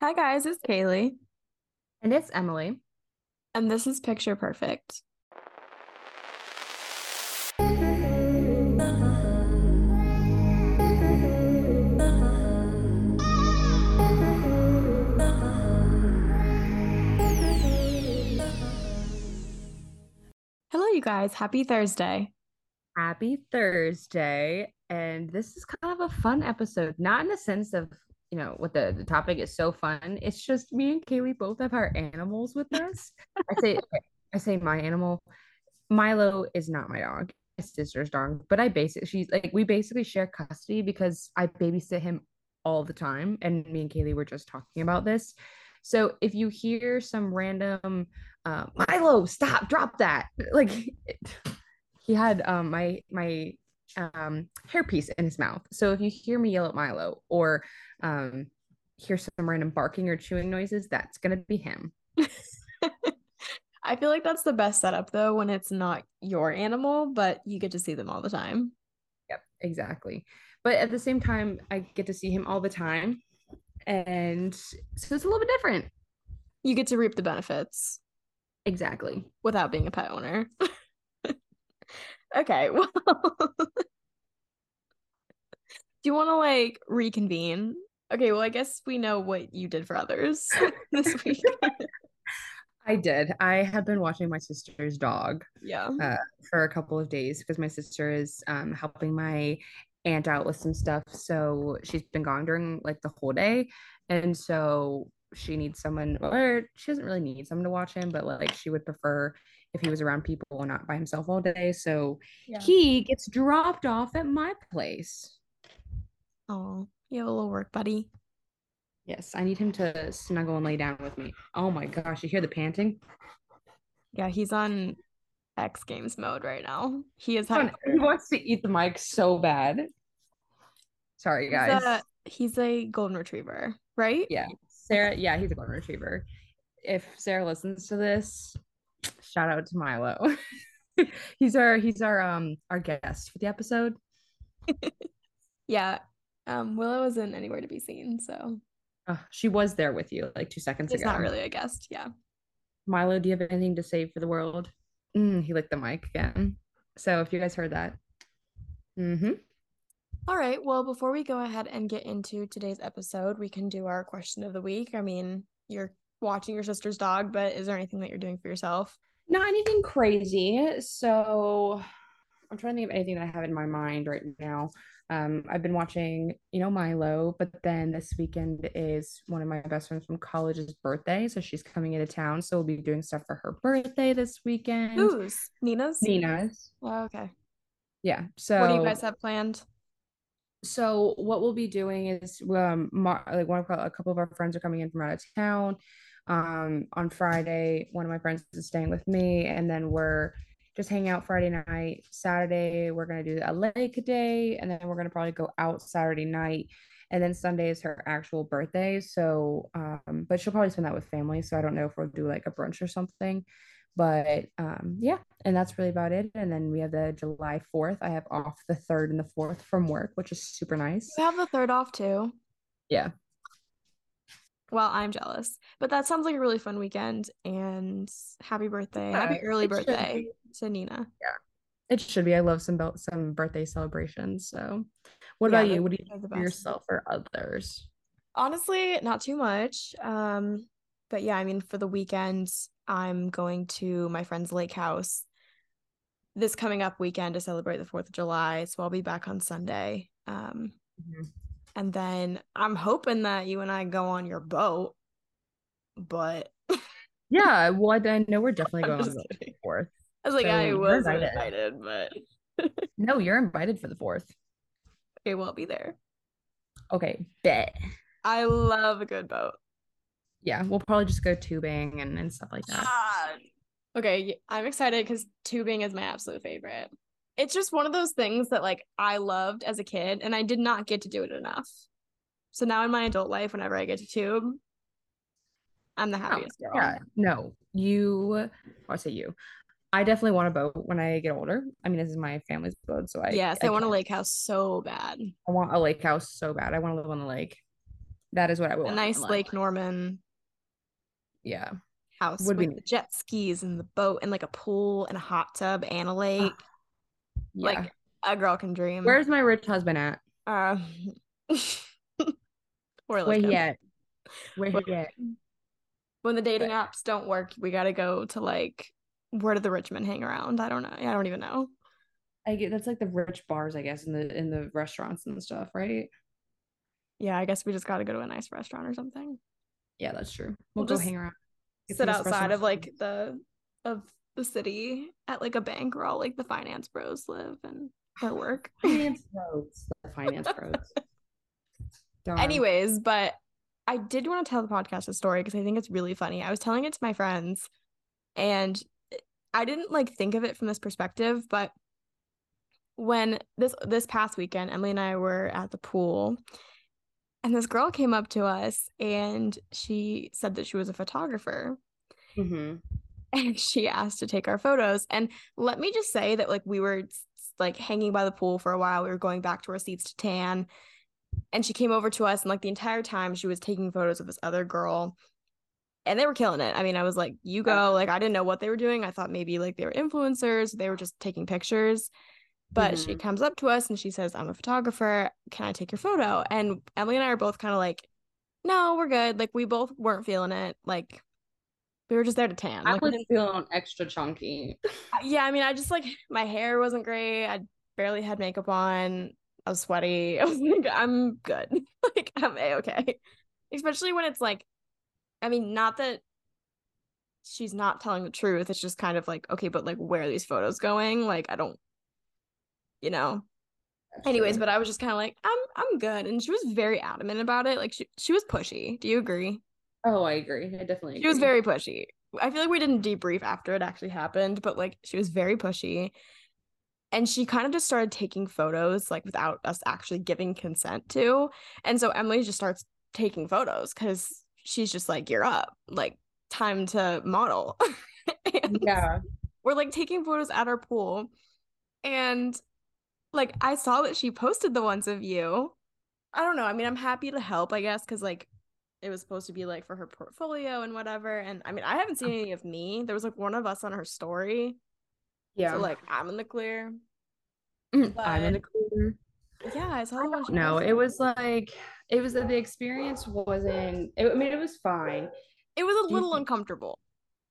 Hi guys, it's Caley, And it's Emily. and this is Picture Perfect. Hello, you guys. Happy Thursday. Happy Thursday. And this is kind of a fun episode, not in the sense of, you know, what the, the topic is so fun. It's just me and Caley both have our animals with us. I say I say my animal. Milo is not my dog, my sister's dog, but I basically she's like we basically share custody because I babysit him all the time. And me and Caley were just talking about this. So if you hear some random uh, Milo, stop, drop that. Like he had um my my um hairpiece in his mouth. So if you hear me yell at Milo or um hear some random barking or chewing noises, that's gonna be him. I feel like that's the best setup though when it's not your animal, but you get to see them all the time. Yep, exactly. But at the same time, I get to see him all the time. And so it's a little bit different. You get to reap the benefits Exactly. without being a pet owner. Okay, well, do you want to like reconvene? Okay, well, I guess we know what you did for others this week. I did. I have been watching my sister's dog Yeah. uh, for a couple of days because my sister is um, helping my aunt out with some stuff. So she's been gone during like the whole day. And so she needs someone, or she doesn't really need someone to watch him, but like she would prefer if he was around people and not by himself all day. So Yeah. he gets dropped off at my place. Oh, you have a little work buddy. Yes, I need him to snuggle and lay down with me. Oh my gosh, you hear the panting? Yeah, he's on X Games mode right now. He is. He wants to eat the mic so bad. Sorry, He's guys. a, he's a golden retriever, right? Yeah, Sarah. Yeah, he's a golden retriever. If Sarah listens to this, shout out to Milo. he's our he's our um our guest for the episode. Yeah. Um, Willow isn't anywhere to be seen, so Uh, she was there with you like two seconds it's ago. not really a guest. Yeah. Milo, do you have anything to say for the world? Mm, he licked the mic again. So if you guys heard that, mm-hmm. All right. Well, before we go ahead and get into today's episode, we can do our question of the week. I mean, you're watching your sister's dog, but is there anything that you're doing for yourself? Not anything crazy. So I'm trying to think of anything that I have in my mind right now. Um, I've been watching, you know, Milo, but then this weekend is one of my best friends from college's birthday. So she's coming into town. So we'll be doing stuff for her birthday this weekend. Who's Nina's? Nina's. Oh, okay. Yeah. So What do you guys have planned? so what we'll be doing is um Mar- like one of a couple of our friends are coming in from out of town um on friday one of my friends is staying with me and then we're just hanging out friday night. Saturday we're going to do a lake day and then we're going to probably go out saturday night. And then sunday is her actual birthday so um but she'll probably spend that with family so i don't know if we'll do like a brunch or something. But um yeah and that's really about it. And then we have the july 4th i have off the 3rd and the 4th from work which is super nice. You have the third off too. yeah Well, I'm jealous, but that sounds like a really fun weekend. And happy birthday, happy early birthday to Nina. Yeah. It should be i love some some birthday celebrations so what Yeah, about you what do you do for yourself or others Honestly, not too much. Um, but yeah, I mean, for the weekend, I'm going to my friend's lake house this coming up weekend to celebrate the 4th of July. So I'll be back on Sunday. Um, and then I'm hoping that you and I go on your boat, but yeah well i, know we're definitely going on the fourth I was like, So I was invited. invited, but no you're invited for the fourth okay, we'll be there. okay bet I love a good boat. yeah we'll probably just go tubing and, and stuff like that Ah. Okay, I'm excited because tubing is my absolute favorite. It's just one of those things that like I loved as a kid and I did not get to do it enough. So now in my adult life, whenever I get to tube, I'm the Oh, happiest girl. yeah no you i say you i definitely want a boat when i get older i mean this is my family's boat so i yes, I, want a can't- lake house so bad. i want a lake house so bad i want to live on the lake That is what I would A nice Lake. Norman Yeah. house Would with be the jet skis and the boat and like a pool and a hot tub and a lake. Yeah. Like a girl can dream. Where's my rich husband at? uh we're Where he looking. at? Where he at? When the dating apps don't work, we gotta go to like where do the rich men hang around? I don't know. I don't even know. I get that's like the rich bars, I guess, in the in the restaurants and stuff, right? Yeah, I guess we just gotta go to a nice restaurant or something. Yeah, that's true. We'll We'll, go just hang around. Sit outside of like the of the city at like a bank where all like the finance bros live and their work. finance roads. The finance. Darn. Anyways, but I did want to tell the podcast a story because I think it's really funny. I was telling it to my friends and I didn't like think of it from this perspective, but when this this past weekend, Emily and I were at the pool and this girl came up to us and she said that she was a photographer Mhm. And she asked to take our photos. And let me just say that like we were like hanging by the pool for a while. We were going back to our seats to tan. And she came over to us and like the entire time she was taking photos of this other girl. And they were killing it. I mean, I was like, you go. Like I didn't know what they were doing. I thought maybe like they were influencers, they were just taking pictures. But she Mhm. comes up to us and she says, I'm a photographer. Can I take your photo? And Emily and I are both kind of like, no, we're good. Like we both weren't feeling it. Like we were just there to tan. I Like was feeling extra chunky. yeah, I mean, I just like my hair wasn't great. I barely had makeup on. I was sweaty. I was like, I'm good. like I'm a okay. Especially when it's like, I mean, not that she's not telling the truth. It's just kind of like, okay, but like, where are these photos going? Like, I don't, you know. That's Anyways, true. but I was just kind of like, I'm, I'm good, and she was very adamant about it. Like, she, she was pushy. Do you agree? Oh, I agree. I definitely. She was very pushy. I feel like we didn't debrief after it actually happened, but like she was very pushy. And she kind of just started taking photos like without us actually giving consent to. And so Emily just starts taking photos because she's just like, You're up. Like, time to model. Yeah. we're like taking photos at our pool. And like I saw that she posted the ones of you. I don't know. I mean, I'm happy to help, I guess, because like it was supposed to be like for her portfolio and whatever. And I mean, I haven't seen any of me. There was like one of us on her story. Yeah. So like I'm in the clear. I'm in the clear. Yeah, I saw the one. No, it was like it was the experience wasn't. It, I mean, it was fine. It was a Do you little uncomfortable.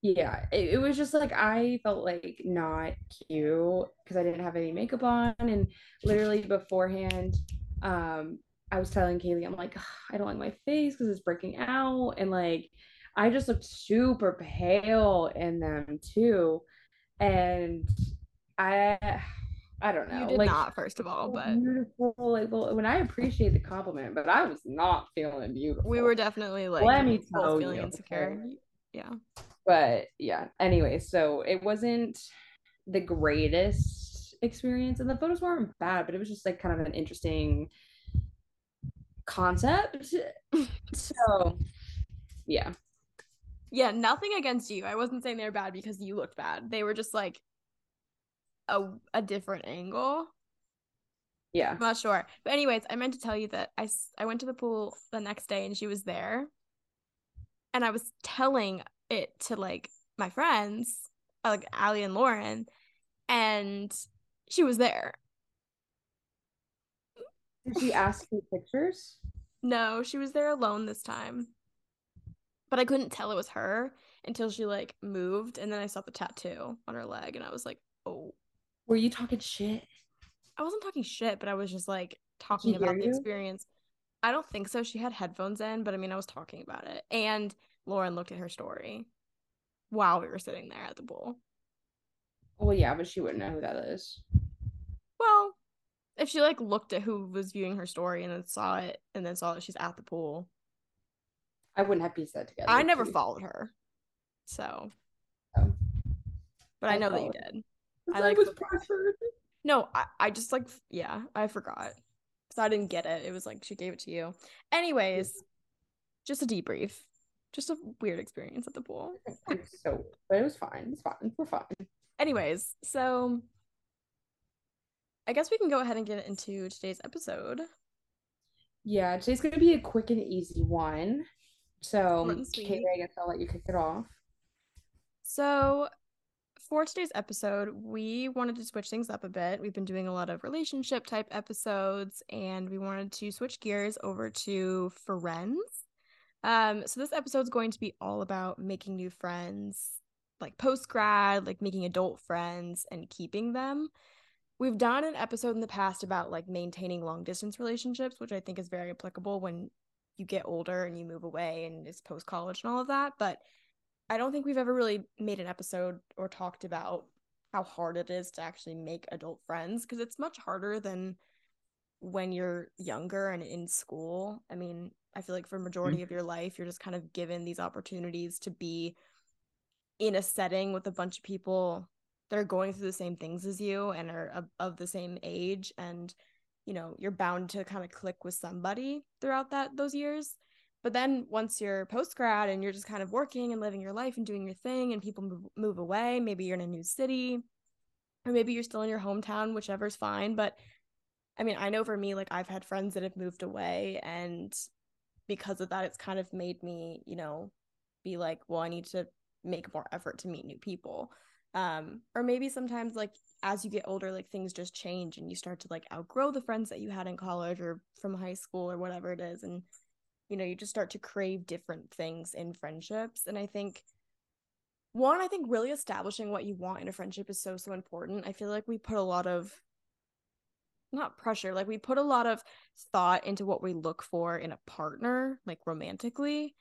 Yeah, it, it was just like I felt like not cute because I didn't have any makeup on, and literally beforehand, um, I was telling Caley, I'm like, I don't like my face because it's breaking out, and like, I just looked super pale in them too, and I, I don't know, You did like, not, first of all, but beautiful. Like, well, when I appreciate the compliment, but I was not feeling beautiful. we were definitely like Let me tell feeling you, insecure. Yeah. but yeah anyway so it wasn't the greatest experience and the photos weren't bad but it was just like kind of an interesting concept so yeah Yeah, nothing against you. I wasn't saying they were bad because you looked bad. They were just like a a different angle. yeah I'm not sure. But anyways, I meant to tell you that I I went to the pool the next day and she was there. And I was telling it to like my friends, like Allie and Lauren, and she was there. Did she ask for pictures No, she was there alone this time. But I couldn't tell it was her until she like moved and then I saw the tattoo on her leg and I was like, "Oh, were you talking shit I wasn't talking shit, but I was just like talking about the you? experience. I don't think so. She had headphones in, but I mean, I was talking about it. And Lauren looked at her story while we were sitting there at the pool. well yeah but she wouldn't know who that is if she like looked at who was viewing her story and then saw it and then saw that she's at the pool, i wouldn't have pieced that together I never followed her. So, Oh. but I I know that you did. I, like, was pressured. No, I, I just like, yeah, I forgot. Because I didn't get it. It was like she gave it to you. Anyways, just a debrief. Just a weird experience at the pool. so but it was fine it's fine we're fine Anyways, so I guess we can go ahead and get into today's episode. Yeah, today's gonna be a quick and easy one. So. Katie, I guess I'll let you kick it off. So, for today's episode, we wanted to switch things up a bit. We've been doing a lot of relationship type episodes, and we wanted to switch gears over to friends. Um, so this episode is going to be all about making new friends, like post grad, like making adult friends and keeping them. We've done an episode in the past about like maintaining long distance relationships, which I think is very applicable when you get older and you move away and it's post college and all of that. But I don't think we've ever really made an episode or talked about how hard it is to actually make adult friends because it's much harder than when you're younger and in school. I mean, I feel like for majority mm-hmm. of your life, you're just kind of given these opportunities to be in a setting with a bunch of people that are going through the same things as you and are of, of the same age and you know you're bound to kind of click with somebody throughout that those years. But then once you're post grad and you're just kind of working and living your life and doing your thing and people move, move away maybe you're in a new city or maybe you're still in your hometown whichever's fine. But i mean i know for me like i've had friends that have moved away and because of that it's kind of made me you know be like well i need to make more effort to meet new people um or maybe sometimes like as you get older like things just change and you start to like outgrow the friends that you had in college or from high school or whatever it is and you know you just start to crave different things in friendships and i think one i think really establishing what you want in a friendship is so so important. I feel like we put a lot of not pressure like we put a lot of thought into what we look for in a partner like romantically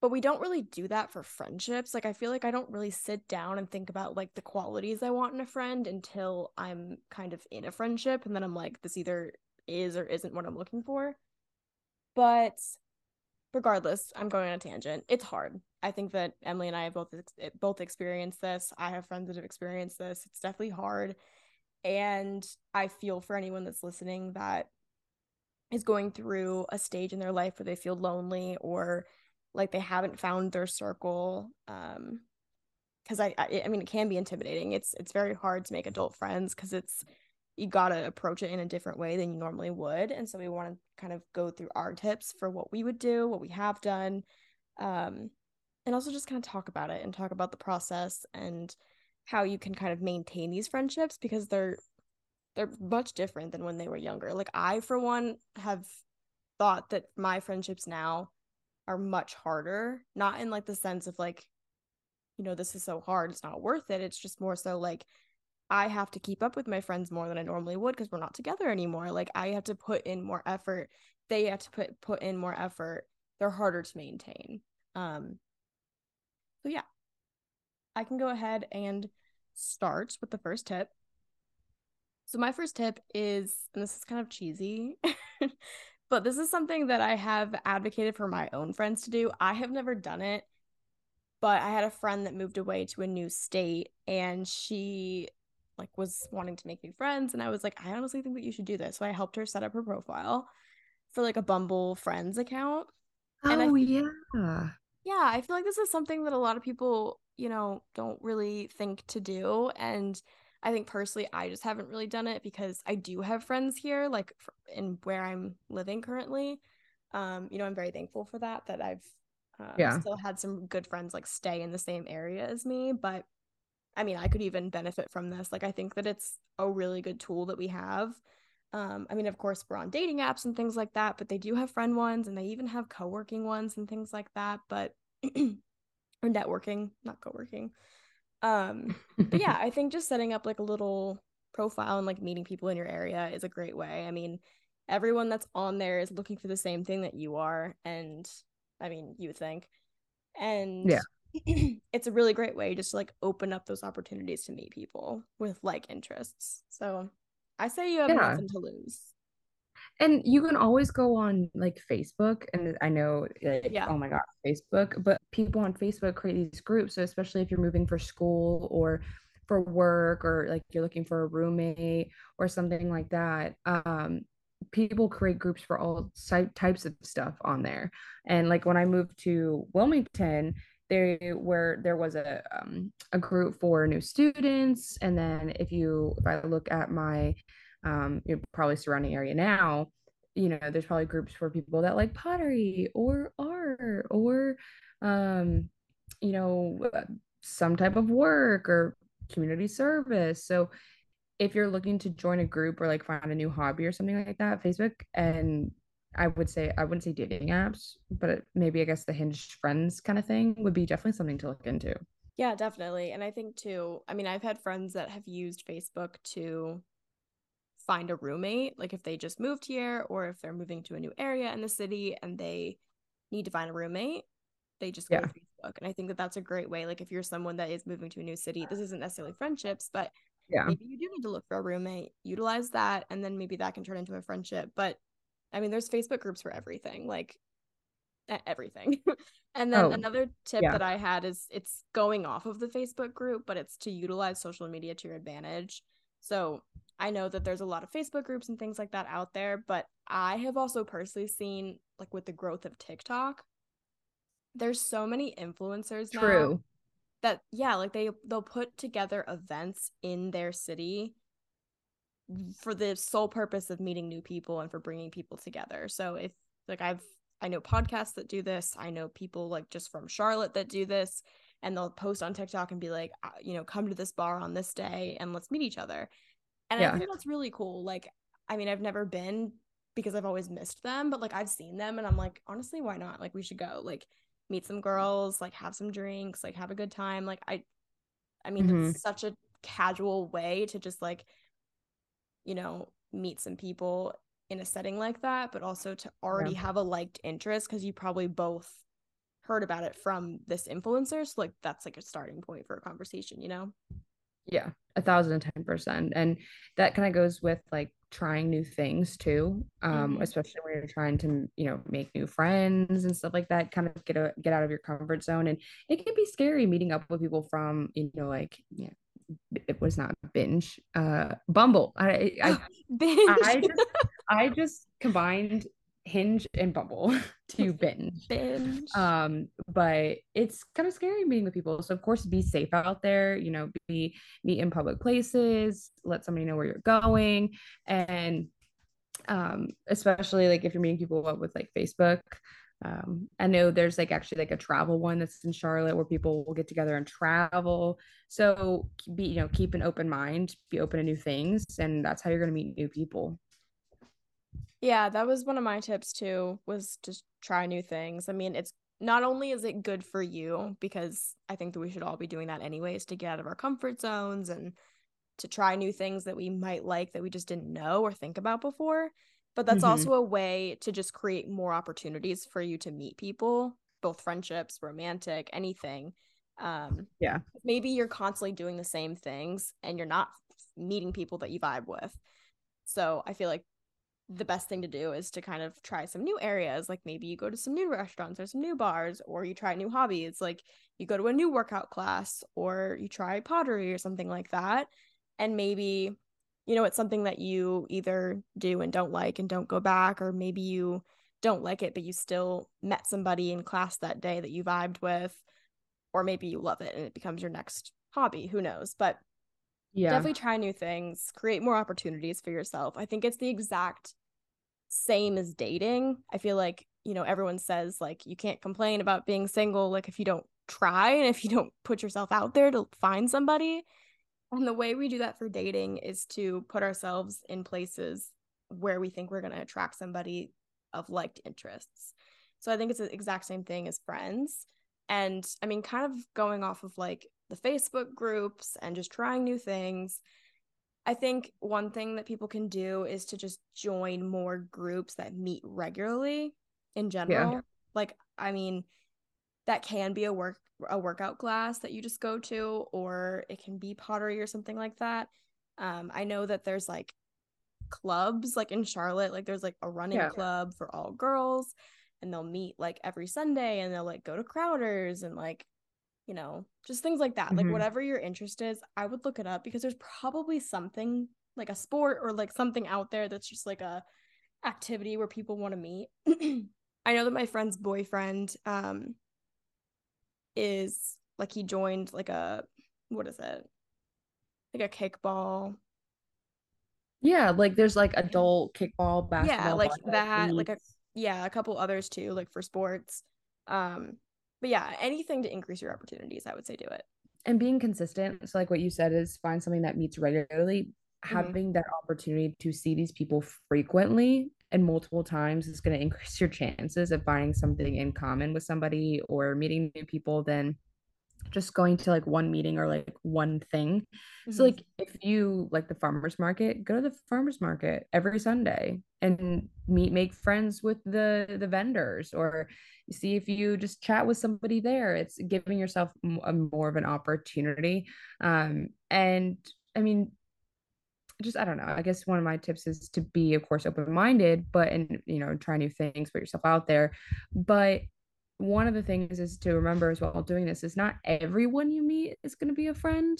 but we don't really do that for friendships like i feel like i don't really sit down and think about like the qualities i want in a friend until i'm kind of in a friendship and then i'm like this either is or isn't what i'm looking for. But regardless i'm going on a tangent. It's hard. I think that emily and i have both ex- eh, both experienced this. I have friends that have experienced this. It's definitely hard. And i feel for anyone that's listening that is going through a stage in their life where they feel lonely or like they haven't found their circle um because I, I i mean it can be intimidating. It's it's very hard to make adult friends because it's you gotta approach it in a different way than you normally would. And so we want to kind of go through our tips for what we would do what we have done um and also just kind of talk about it and talk about the process and how you can kind of maintain these friendships because they're they're much different than when they were younger. Like i for one have thought that my friendships now are much harder not in like the sense of like you know this is so hard it's not worth it it's just more so like i have to keep up with my friends more than i normally would because we're not together anymore like i have to put in more effort they have to put put in more effort they're harder to maintain um so yeah. I can go ahead and start with the first tip. So my first tip is and this is kind of cheesy but this is something that I have advocated for my own friends to do. I have never done it, but I had a friend that moved away to a new state and she like was wanting to make new friends and I was like, I honestly think that you should do this. So I helped her set up her profile for like a Bumble friends account. Oh yeah. Yeah, I feel like this is something that a lot of people, you know, don't really think to do and I think personally, I just haven't really done it because I do have friends here, like in where I'm living currently. Um, you know, I'm very thankful for that. That I've um, yeah. still had some good friends like stay in the same area as me. But I mean, I could even benefit from this. Like, I think that it's a really good tool that we have. Um, I mean, of course, we're on dating apps and things like that, but they do have friend ones and they even have co working ones and things like that. But or networking, not co working. Um, but yeah, I think just setting up like a little profile and like meeting people in your area is a great way. I mean, everyone that's on there is looking for the same thing that you are, and I mean, you would think, and yeah, it's a really great way just to like open up those opportunities to meet people with like interests. So I say you have yeah. nothing to lose and you can always go on like Facebook, and I know, like, yeah. oh my god, Facebook. But people on Facebook create these groups, so especially if you're moving for school or for work, or like you're looking for a roommate or something like that. Um, people create groups for all types of stuff on there. And like when I moved to Wilmington, there where there was a um, a group for new students, and then if you if I look at my um, probably surrounding area now, you know, there's probably groups for people that like pottery or art or, um, you know, uh, some type of work or community service. So if you're looking to join a group or like find a new hobby or something like that, Facebook and I would say I wouldn't say dating apps, but maybe I guess the Hinge friends kind of thing would be definitely something to look into. Yeah, definitely. And I think too, I mean, I've had friends that have used Facebook to find a roommate, like if they just moved here or if they're moving to a new area in the city and they need to find a roommate, they just go yeah. to Facebook. And I think that that's a great way. Like if you're someone that is moving to a new city, this isn't necessarily friendships, but yeah, maybe you do need to look for a roommate, utilize that, and then maybe that can turn into a friendship. But I mean, there's Facebook groups for everything, like everything. and then oh, another tip yeah. that I had is it's going off of the Facebook group, but it's to utilize social media to your advantage. So I know that there's a lot of Facebook groups and things like that out there, but I have also personally seen like with the growth of TikTok, there's so many influencers True. now that yeah, like they they'll put together events in their city for the sole purpose of meeting new people and for bringing people together. So if like I've I know podcasts that do this, I know people like just from Charlotte that do this and they'll post on TikTok and be like, uh, you know, come to this bar on this day and let's meet each other. And yeah. I think that's really cool. Like, I mean, I've never been because I've always missed them, but like I've seen them and I'm like, honestly, why not? Like, we should go, like, meet some girls, like, have some drinks, like, have a good time. Like, I, I mean, mm-hmm. it's such a casual way to just like, you know, meet some people in a setting like that, but also to already yeah. have a liked interest because you probably both heard about it from this influencer. So like that's like a starting point for a conversation, you know? Yeah, a thousand and ten percent. And that kind of goes with like trying new things too. Um, mm-hmm. especially when you're trying to, you know, make new friends and stuff like that, kind of get a get out of your comfort zone. And it can be scary meeting up with people from, you know, like yeah, it was not binge uh bumble i i binge. I, just, I just combined Hinge and Bumble to binge. binge. Um, but it's kind of scary meeting with people. So of course, be safe out there. You know, be meet in public places. Let somebody know where you're going, and um, especially like if you're meeting people up with like Facebook. Um, I know there's like actually like a travel one that's in Charlotte where people will get together and travel. So be you know keep an open mind, be open to new things, and that's how you're gonna meet new people. Yeah, that was one of my tips too, was to try new things. I mean, it's not only is it good for you because I think that we should all be doing that anyways to get out of our comfort zones and to try new things that we might like that we just didn't know or think about before, but that's mm-hmm. also a way to just create more opportunities for you to meet people, both friendships, romantic, anything. Um yeah. Maybe you're constantly doing the same things and you're not meeting people that you vibe with. So, I feel like the best thing to do is to kind of try some new areas like maybe you go to some new restaurants or some new bars or you try new hobbies like you go to a new workout class or you try pottery or something like that. And maybe you know it's something that you either do and don't like and don't go back or maybe you don't like it but you still met somebody in class that day that you vibed with or maybe you love it and it becomes your next hobby who knows? But yeah. definitely try new things create more opportunities for yourself. I think it's the exact same as dating. I feel like, you know, everyone says like you can't complain about being single like if you don't try and if you don't put yourself out there to find somebody. And the way we do that for dating is to put ourselves in places where we think we're going to attract somebody of liked interests. So I think it's the exact same thing as friends. And I mean, kind of going off of like the Facebook groups and just trying new things. I think one thing that people can do is to just join more groups that meet regularly in general. Yeah. Like, I mean, that can be a work a workout class that you just go to, or it can be pottery or something like that. Um, I know that there's like clubs like in Charlotte, like there's like a running yeah. club for all girls, and they'll meet like every Sunday and they'll like go to Crowders and like you know, just things like that. Mm-hmm. Like whatever your interest is, I would look it up because there's probably something like a sport or like something out there that's just like a activity where people want to meet. I know that my friend's boyfriend um is like he joined like a what is it? Like a kickball Yeah, like there's like adult kickball, basketball. Yeah, like that, like a yeah, a couple others too, like for sports. Um, but yeah, anything to increase your opportunities, I would say do it. and being consistent so like what you said is find something that meets regularly hmm having that opportunity to see these people frequently and multiple times is going to increase your chances of finding something in common with somebody or meeting new people than just going to like one meeting or like one thing. So hmm like if you like the farmers market, go to the farmers market every Sunday and meet make friends with the the vendors or see if you just chat with somebody there. It's giving yourself a more of an opportunity. Um and I mean just I don't know. I guess one of my tips is to be, of course, open minded, but and you know, try new things, put yourself out there. But one of the things is to remember as well doing this is not everyone you meet is going to be a friend.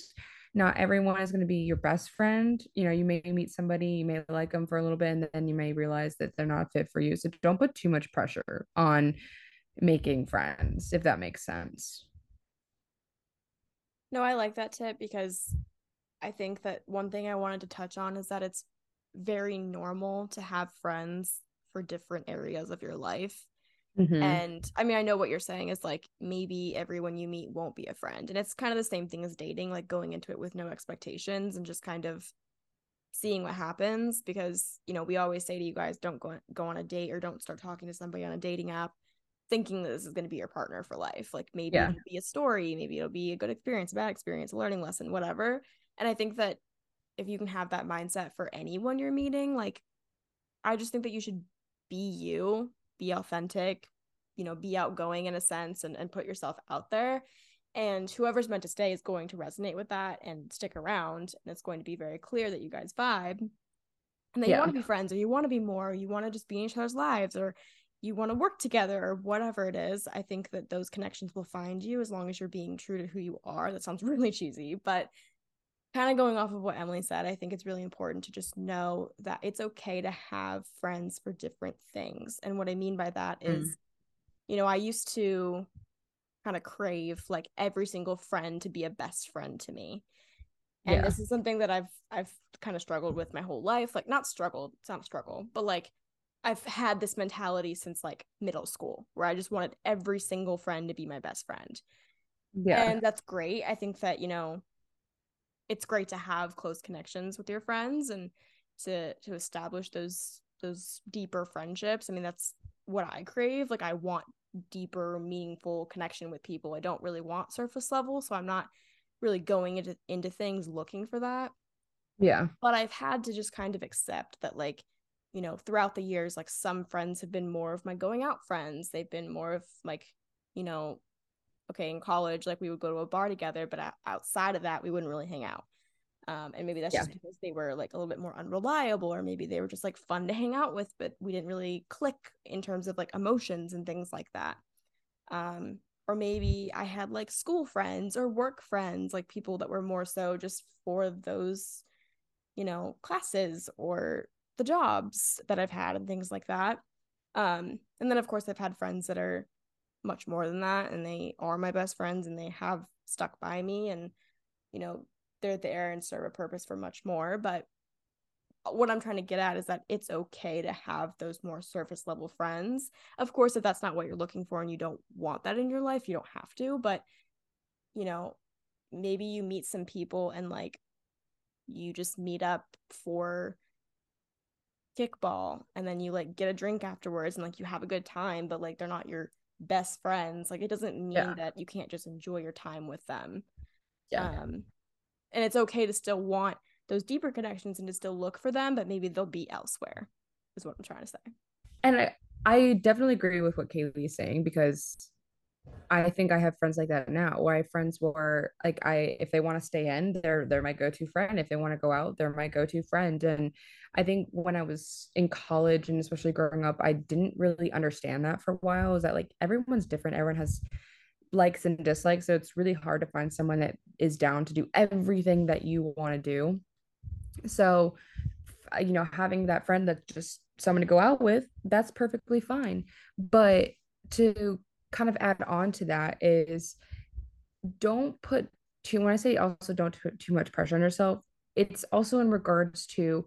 Not everyone is going to be your best friend. You know, you may meet somebody, you may like them for a little bit, and then you may realize that they're not fit for you. So don't put too much pressure on making friends, if that makes sense. No, I like that tip because I think that one thing I wanted to touch on is that it's very normal to have friends for different areas of your life. Mm-hmm. And I mean, I know what you're saying is like maybe everyone you meet won't be a friend. And it's kind of the same thing as dating, like going into it with no expectations and just kind of seeing what happens because, you know, we always say to you guys don't go go on a date or don't start talking to somebody on a dating app thinking that this is going to be your partner for life. Like maybe Yeah. it'll be a story, maybe it'll be a good experience, a bad experience, a learning lesson, whatever. And I think that if you can have that mindset for anyone you're meeting, like I just think that you should be you, be authentic, you know, be outgoing in a sense and, and put yourself out there. And whoever's meant to stay is going to resonate with that and stick around. And it's going to be very clear that you guys vibe and that you want to be friends or you want to be more, or you want to just be in each other's lives or you want to work together or whatever it is. I think that those connections will find you as long as you're being true to who you are. That sounds really cheesy, but kind of going off of what Emily said, I think it's really important to just know that it's okay to have friends for different things. And what I mean by that Mm. is, you know, I used to kind of crave like every single friend to be a best friend to me. And Yeah. this is something that I've I've kind of struggled with my whole life. Like not struggled, it's not a struggle, but like I've had this mentality since like middle school where I just wanted every single friend to be my best friend. Yeah. And that's great. I think that, you know, it's great to have close connections with your friends and to to establish those those deeper friendships. I mean, that's what I crave. Like I want deeper, meaningful connection with people. I don't really want surface level, so I'm not really going into into things looking for that. Yeah. But I've had to just kind of accept that like you know, throughout the years, like some friends have been more of my going out friends. They've been more of like, you know, okay, in college, like we would go to a bar together, but outside of that, we wouldn't really hang out. Um, and maybe that's Yeah. just because they were like a little bit more unreliable, or maybe they were just like fun to hang out with, but we didn't really click in terms of like emotions and things like that. Um, or maybe I had like school friends or work friends, like people that were more so just for those, you know, classes or the jobs that I've had and things like that. Um, and then of course I've had friends that are much more than that and they are my best friends and they have stuck by me and you know they're there and serve a purpose for much more but uh, what i'm trying to get at is that it's okay to have those more surface level friends. Of course if that's not what you're looking for and you don't want that in your life you don't have to but you know maybe you meet some people and like you just meet up for kickball and then you like get a drink afterwards and like you have a good time but like they're not your best friends like it doesn't mean Yeah. that you can't just enjoy your time with them Yeah. um and it's okay to still want those deeper connections and to still look for them but maybe they'll be elsewhere is what i'm trying to say And I, I definitely agree with what Caley is saying because I think I have friends like that now where I have friends where like I if they want to stay in, they're they're my go-to friend. If they want to go out, they're my go-to friend. And I think when I was in college and especially growing up, I didn't really understand that for a while. Is that like everyone's different, everyone has likes and dislikes. So it's really hard to find someone that is down to do everything that you want to do. So you know, having that friend that's just someone to go out with, that's perfectly fine. But to kind of add on to that is don't put too, when I say also don't put too much pressure on yourself, it's also in regards to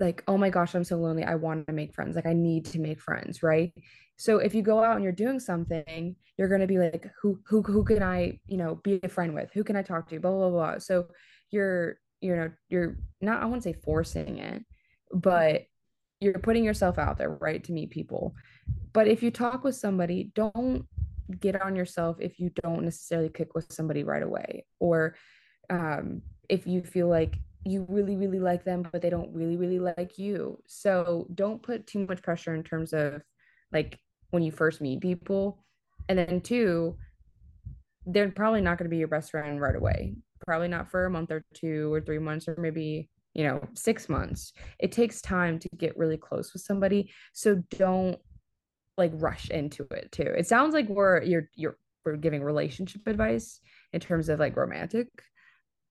like, oh my gosh, I'm so lonely. I want to make friends. Like, I need to make friends, right? So if you go out and you're doing something, you're gonna be like, who who who can I, you know, be a friend with? Who can I talk to? Blah blah blah. So you're, you know, you're not, I wouldn't say forcing it, but you're putting yourself out there, right, to meet people. But if you talk with somebody, don't get on yourself if you don't necessarily click with somebody right away, or um, if you feel like you really really like them but they don't really really like you. So don't put too much pressure in terms of like when you first meet people. And then two they're probably not going to be your best friend right away. Probably not for a month or two or three months or maybe you know six months. It takes time to get really close with somebody so don't like rush into it too. It sounds like we're you're you're we're giving relationship advice in terms of like romantic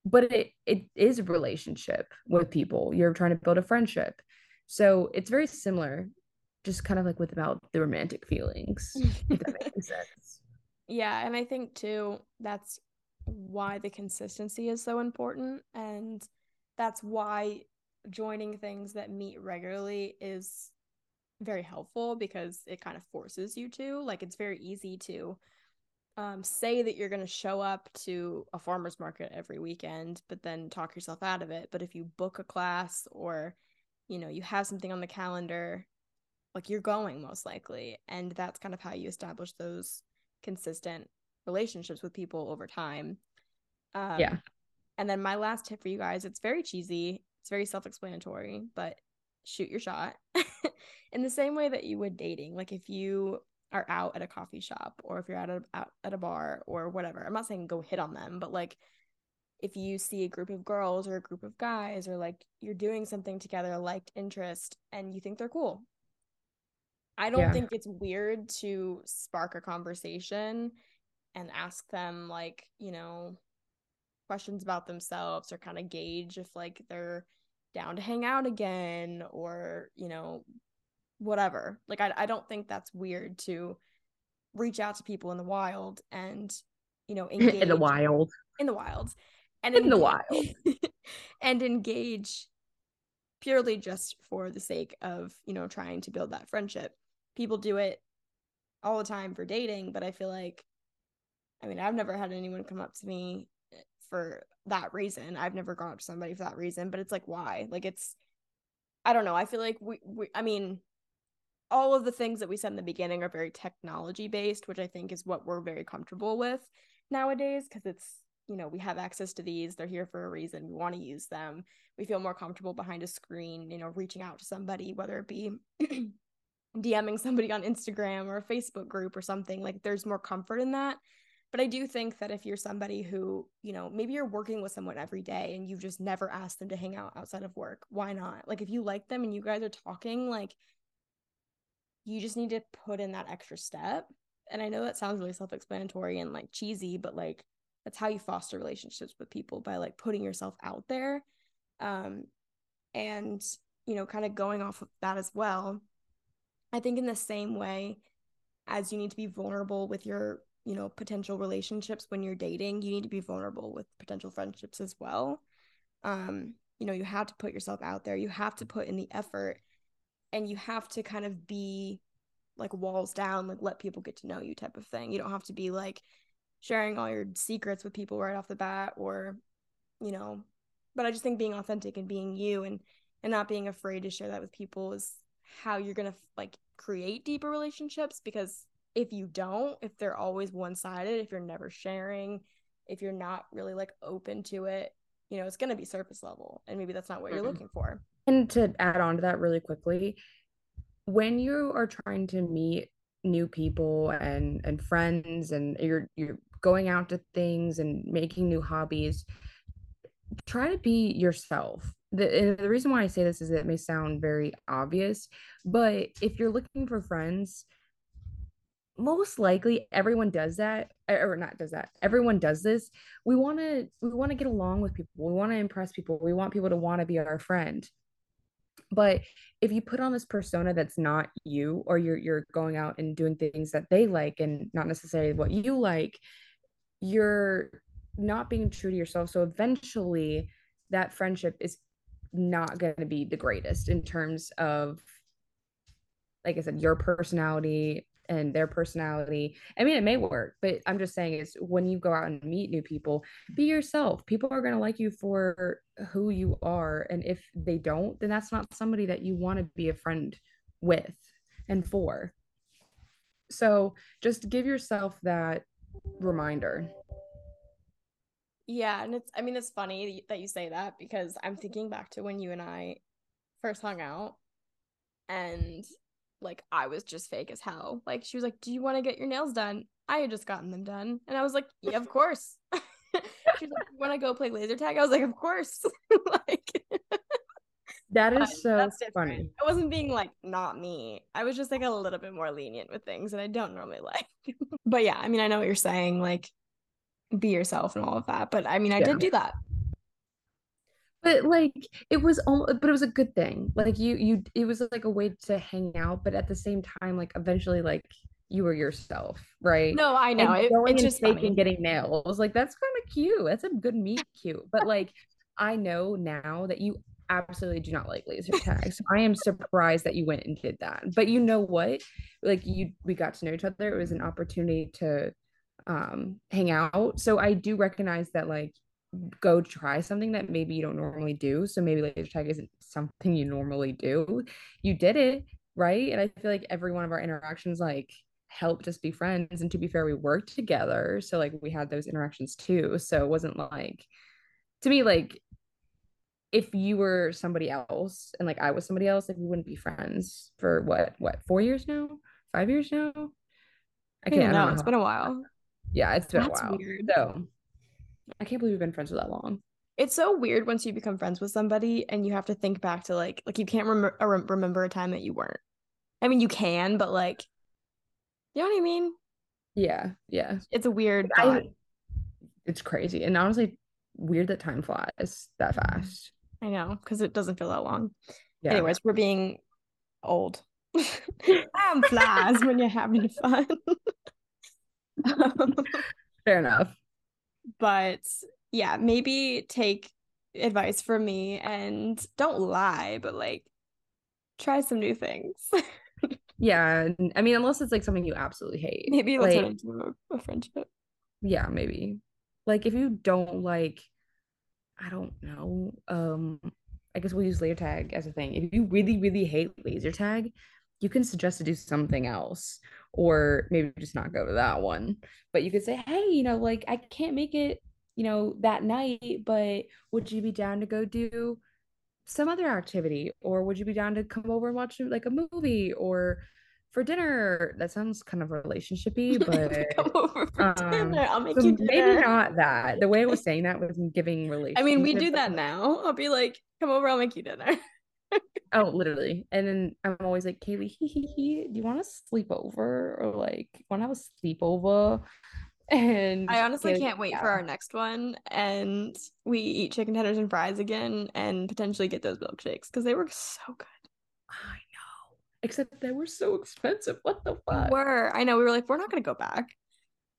but it it is a relationship with people. You're trying to build a friendship. So it's very similar just kind of like with about the romantic feelings if that makes sense. Yeah and i think too that's why the consistency is so important and that's why joining things that meet regularly is very helpful because it kind of forces you to like it's very easy to um, say that you're going to show up to a farmer's market every weekend, but then talk yourself out of it. But if you book a class or, you know, you have something on the calendar, like you're going most likely. And that's kind of how you establish those consistent relationships with people over time. Um, yeah. And then my last tip for you guys it's very cheesy, it's very self explanatory, but shoot your shot in the same way that you would dating. Like if you are out at a coffee shop or if you're at a out at a bar or whatever. I'm not saying go hit on them, but like if you see a group of girls or a group of guys or like you're doing something together liked interest and you think they're cool. I don't yeah. think it's weird to spark a conversation and ask them like, you know, questions about themselves or kind of gauge if like they're down to hang out again or, you know, whatever. Like I I don't think that's weird to reach out to people in the wild and you know engage in the wild. in the wild and in engage, the wild. and engage purely just for the sake of you know trying to build that friendship. People do it all the time for dating but i feel like i mean i've never had anyone come up to me for that reason i've never gone up to somebody for that reason but it's like why like it's i don't know i feel like we, we i mean all of the things that we said in the beginning are very technology based, which I think is what we're very comfortable with nowadays because it's, you know, we have access to these. They're here for a reason. We want to use them. We feel more comfortable behind a screen, you know, reaching out to somebody, whether it be DMing somebody on Instagram or a Facebook group or something. Like there's more comfort in that. But I do think that if you're somebody who, you know, maybe you're working with someone every day and you've just never asked them to hang out outside of work, why not? Like if you like them and you guys are talking, like you just need to put in that extra step. And I know that sounds really self explanatory and like cheesy, but like that's how you foster relationships with people by like putting yourself out there. Um, and, you know, kind of going off of that as well. I think in the same way as you need to be vulnerable with your, you know, potential relationships when you're dating, you need to be vulnerable with potential friendships as well. Um, you know, you have to put yourself out there, you have to put in the effort and you have to kind of be like walls down like let people get to know you type of thing you don't have to be like sharing all your secrets with people right off the bat or you know but i just think being authentic and being you and and not being afraid to share that with people is how you're gonna like create deeper relationships because if you don't if they're always one-sided if you're never sharing if you're not really like open to it you know it's gonna be surface level and maybe that's not what you're mm-hmm. looking for and to add on to that really quickly, when you are trying to meet new people and and friends and you're you're going out to things and making new hobbies, try to be yourself. The, the reason why I say this is it may sound very obvious, but if you're looking for friends, most likely everyone does that or not does that everyone does this. We want to we want to get along with people. We want to impress people. We want people to want to be our friend. But if you put on this persona that's not you or you're you're going out and doing things that they like and not necessarily what you like you're not being true to yourself. So eventually that friendship is not going to be the greatest in terms of like I said, your personality and their personality. I mean, it may work, but I'm just saying is when you go out and meet new people, be yourself. People are going to like you for who you are. And if they don't, then that's not somebody that you want to be a friend with and for. So just give yourself that reminder. Yeah. And it's, I mean, it's funny that you say that because I'm thinking back to when you and I first hung out and like I was just fake as hell. Like she was like, "Do you want to get your nails done?" I had just gotten them done, and I was like, "Yeah, of course." She's like, "Want to go play laser tag?" I was like, "Of course." like that is so funny. I wasn't being like not me. I was just like a little bit more lenient with things that I don't normally like. but yeah, I mean, I know what you're saying. Like, be yourself and all of that. But I mean, I yeah. did do that but like it was almost but it was a good thing. Like you you it was like a way to hang out but at the same time like eventually like you were yourself right? No i know. And it, going it's just taking getting nails like that's kind of cute. That's a good meet cute. But like i know now that you absolutely do not like laser tag so i am surprised that you went and did that. But you know what? Like you we got to know each other. It was an opportunity to um hang out. So i do recognize that like go try something that maybe you don't normally do. So maybe laser tag isn't something you normally do. You did it, right? And I feel like every one of our interactions like helped us be friends. And to be fair, we worked together. So like we had those interactions too. So it wasn't like to me, like if you were somebody else and like I was somebody else, like we wouldn't be friends for what, what, four years now? Five years now? I can't know. It's been a while. Yeah, it's been That's a while. Weird. So I can't believe we've been friends for that long. It's so weird once you become friends with somebody and you have to think back to like like you can't remember remember a time that you weren't. I mean, you can, but like, you know what I mean? Yeah, yeah. It's a weird. I, it's crazy, and honestly, weird that time flies that fast. I know because it doesn't feel that long. Yeah. Anyways, we're being old. time flies when you're having fun. Fair enough but yeah, maybe take advice from me and don't lie, but like try some new things. yeah, I mean, unless it's like something you absolutely hate, maybe it'll like, turn into a, a friendship. Yeah, maybe. Like if you don't like, I don't know. Um, I guess we'll use laser tag as a thing. If you really, really hate laser tag, you can suggest to do something else or maybe just not go to that one. But you could say hey you know like i can't make it you know that night but would you be down to go do some other activity? Or would you be down to come over and watch like a movie or for dinner? That sounds kind of relationshipy but come over for um, dinner i'll make so you dinner. maybe not that. The way i was saying that was giving relationship i mean we do that now. I'll be like come over i'll make you dinner oh, literally. And then I'm always like, Caley, he, he, he, do you want to sleep over or like want to have a sleepover? And I honestly Caley, can't wait yeah. for our next one. And we eat chicken tenders and fries again and potentially get those milkshakes because they were so good. I know. Except they were so expensive. What the fuck? We were. I know. We were like, we're not going to go back.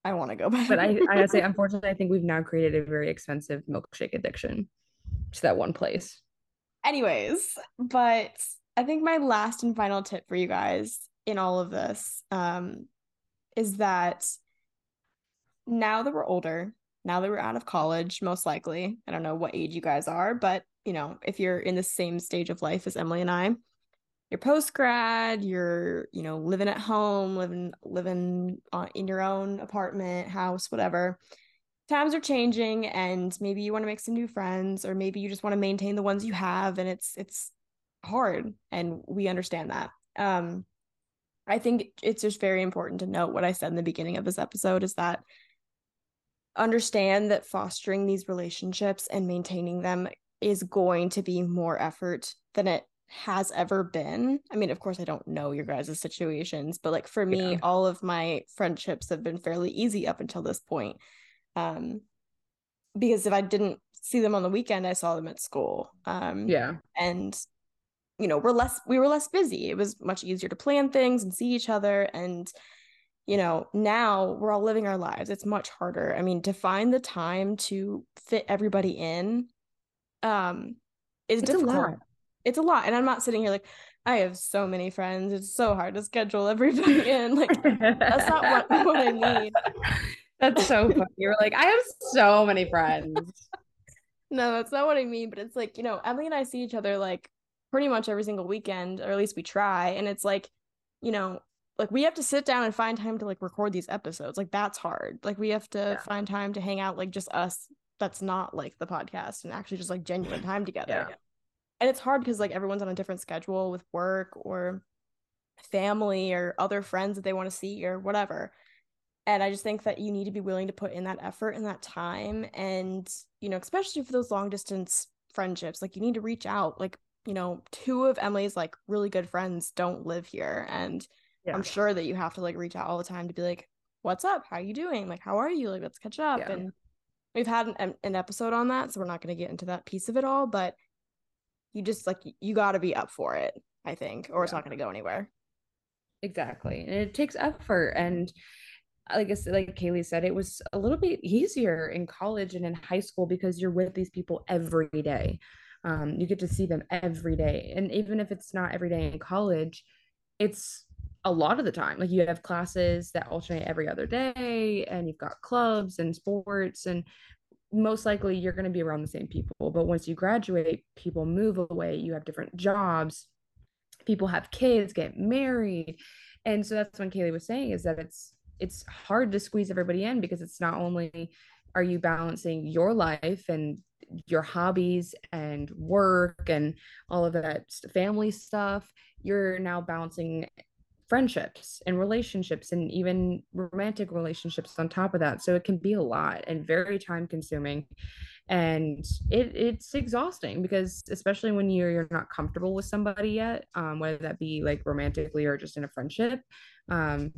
I want to go back. But I, I gotta say, unfortunately, I think we've now created a very expensive milkshake addiction to that one place. Anyways, but I think my last and final tip for you guys in all of this um, is that now that we're older, now that we're out of college, most likely, I don't know what age you guys are, but you know, if you're in the same stage of life as Emily and I, you're post grad, you're you know living at home, living living in your own apartment, house, whatever times are changing and maybe you want to make some new friends or maybe you just want to maintain the ones you have and it's it's hard and we understand that um i think it's just very important to note what i said in the beginning of this episode is that understand that fostering these relationships and maintaining them is going to be more effort than it has ever been. I mean, of course, I don't know your guys' situations, but like for me, yeah. all of my friendships have been fairly easy up until this point. Um, because if I didn't see them on the weekend, I saw them at school. Um, yeah. And, you know, we're less, we were less busy. It was much easier to plan things and see each other. And, you know, now we're all living our lives. It's much harder. I mean, to find the time to fit everybody in, um, is It's a difficult. lot. It's a lot. And I'm not sitting here like, I have so many friends. It's so hard to schedule everybody in. Like, that's not what, what I mean. That's so funny. You're like, I have so many friends. No, that's not what I mean. But it's like, you know, Emily and I see each other like pretty much every single weekend, or at least we try. And it's like, you know, like we have to sit down and find time to like record these episodes. Like that's hard. Like we have to Yeah. find time to hang out, like just us. That's not like the podcast and actually just like genuine time together. Yeah. And it's hard because like everyone's on a different schedule with work or family or other friends that they want to see or whatever. And I just think that you need to be willing to put in that effort and that time. And, you know, especially for those long distance friendships, like you need to reach out. Like, you know, two of Emily's like really good friends don't live here. And Yeah. I'm sure that you have to like reach out all the time to be like, what's up? How are you doing? Like, how are you? Like, let's catch up. Yeah. And we've had an, an episode on that. So we're not going to get into that piece of it all. But you just like, you got to be up for it, I think, or it's not going to go anywhere. Exactly. And it takes effort. And like I said, like Caley said, it was a little bit easier in college and in high school because you're with these people every day. Um, you get to see them every day. And even if it's not every day in college, it's a lot of the time. Like you have classes that alternate every other day, and you've got clubs and sports, and most likely you're going to be around the same people. But once you graduate, people move away, you have different jobs, people have kids, get married. And so that's when Caley was saying is that it's it's hard to squeeze everybody in because it's not only are you balancing your life and your hobbies and work and all of that family stuff, you're now balancing friendships and relationships and even romantic relationships on top of that. So it can be a lot and very time consuming. And it it's exhausting because especially when you're you're not comfortable with somebody yet, um, whether that be like romantically or just in a friendship, um,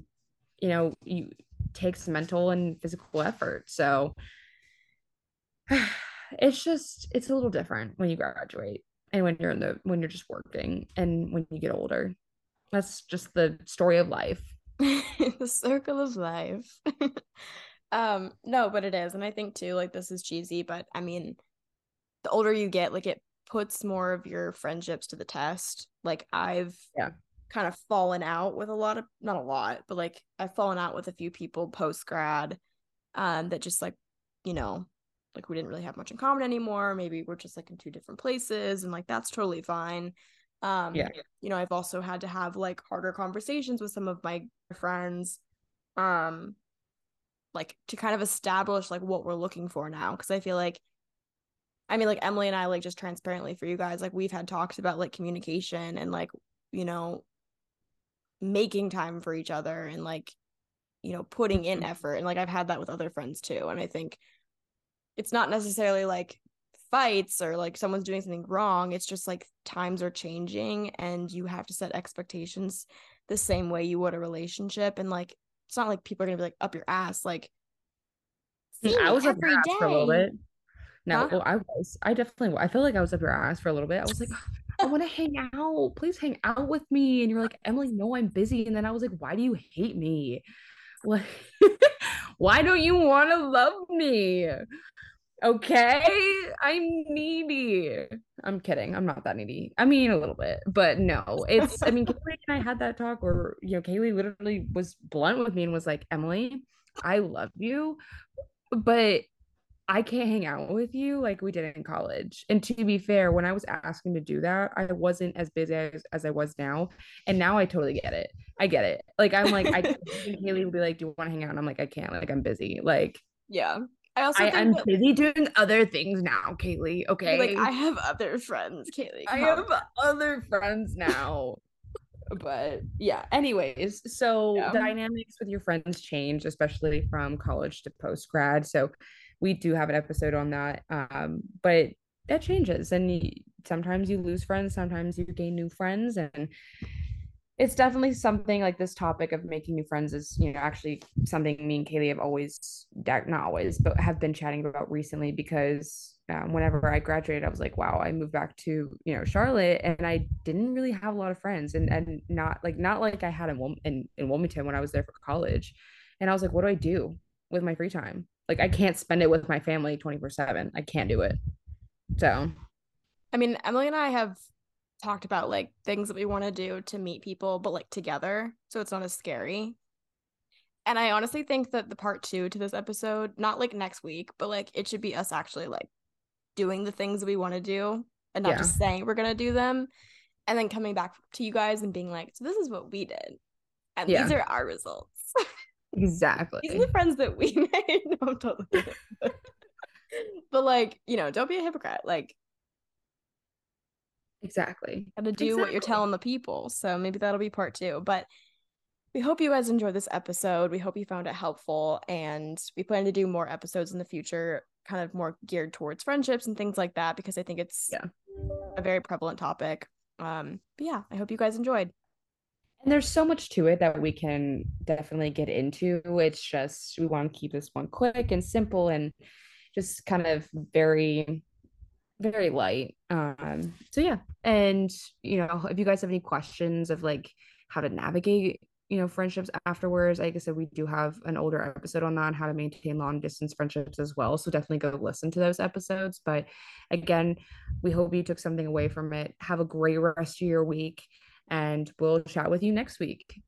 you know, you takes mental and physical effort. So it's just it's a little different when you graduate and when you're in the when you're just working and when you get older. That's just the story of life. the circle of life. um, no, but it is. And I think too, like this is cheesy, but I mean, the older you get, like it puts more of your friendships to the test. Like I've Yeah. Kind of fallen out with a lot of not a lot, but like I've fallen out with a few people post grad um that just like, you know, like we didn't really have much in common anymore. Maybe we're just like in two different places and like that's totally fine. Um Yeah. you know, I've also had to have like harder conversations with some of my friends um like to kind of establish like what we're looking for now because I feel like I mean like Emily and I like just transparently for you guys like we've had talks about like communication and like you know making time for each other and like you know putting in Mhm. effort and like I've had that with other friends too and I think it's not necessarily like fights or like someone's doing something wrong it's just like times are changing and you have to set expectations the same way you would a relationship and like it's not like people are gonna be like up your ass like see I was up your every ass for a little bit. No, Huh? well, I was. I definitely. I feel like I was up your ass for a little bit. I was like, I want to hang out. Please hang out with me. And you're like, Emily, no, I'm busy. And then I was like, why do you hate me? Like, why don't you want to love me? Okay, I'm needy. I'm kidding. I'm not that needy. I mean, a little bit, but no, it's. I mean, Caley and I had that talk where you know Caley literally was blunt with me and was like, Emily, I love you, but I can't hang out with you like we did in college. And to be fair, when I was asking to do that, I wasn't as busy as, as I was now. And now I totally get it. I get it. Like I'm like, I Haley will be like, Do you want to hang out? And I'm like, I can't. Like I'm busy. Like yeah I also I, think I'm that, busy doing other things now, Caley. Okay. like I have other friends Caley I have other friends now. but yeah, anyways, so Yeah. dynamics with your friends change, especially from college to post grad. So we do have an episode on that. Um, but that changes, and you, sometimes you lose friends, sometimes you gain new friends, and it's definitely something like this topic of making new friends is you know actually something me and Caley have always not always but have been chatting about recently because um, whenever I graduated I was like wow I moved back to you know Charlotte and I didn't really have a lot of friends and and not like not like I had in in, in Wilmington when I was there for college and I was like what do I do with my free time like I can't spend it with my family 24 7 I can't do it so I mean, Emily and I have talked about like things that we want to do to meet people, but like together. So it's not as scary. And I honestly think that the part two to this episode, not like next week, but like it should be us actually like doing the things we want to do and not Yeah. just saying we're gonna do them and then coming back to you guys and being like, so this is what we did. And Yeah. these are our results. Exactly. these are the friends that we made. no, I'm totally but like, you know, don't be a hypocrite. Like Exactly. gotta do what you're telling the people. So maybe that'll be part two. But we hope you guys enjoyed this episode. We hope you found it helpful. And we plan to do more episodes in the future, kind of more geared towards friendships and things like that, because I think it's Yeah. a very prevalent topic. Um, but yeah, I hope you guys enjoyed. And there's so much to it that we can definitely get into. It's just we want to keep this one quick and simple and just kind of very very light. Um so yeah. And you know, if you guys have any questions of like how to navigate, you know, friendships afterwards, like I said, we do have an older episode on that on how to maintain long distance friendships as well. So definitely go listen to those episodes. But again, we hope you took something away from it. Have a great rest of your week and we'll chat with you next week.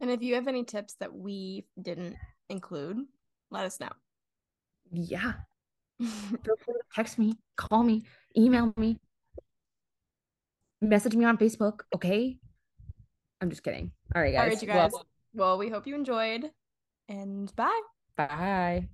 And if you have any tips that we didn't include, let us know. Yeah. Feel free to text me, call me, email me, message me on Facebook. Okay. I'm just kidding. All right, guys. right, you guys. Well, well, we hope you enjoyed. And bye. bye.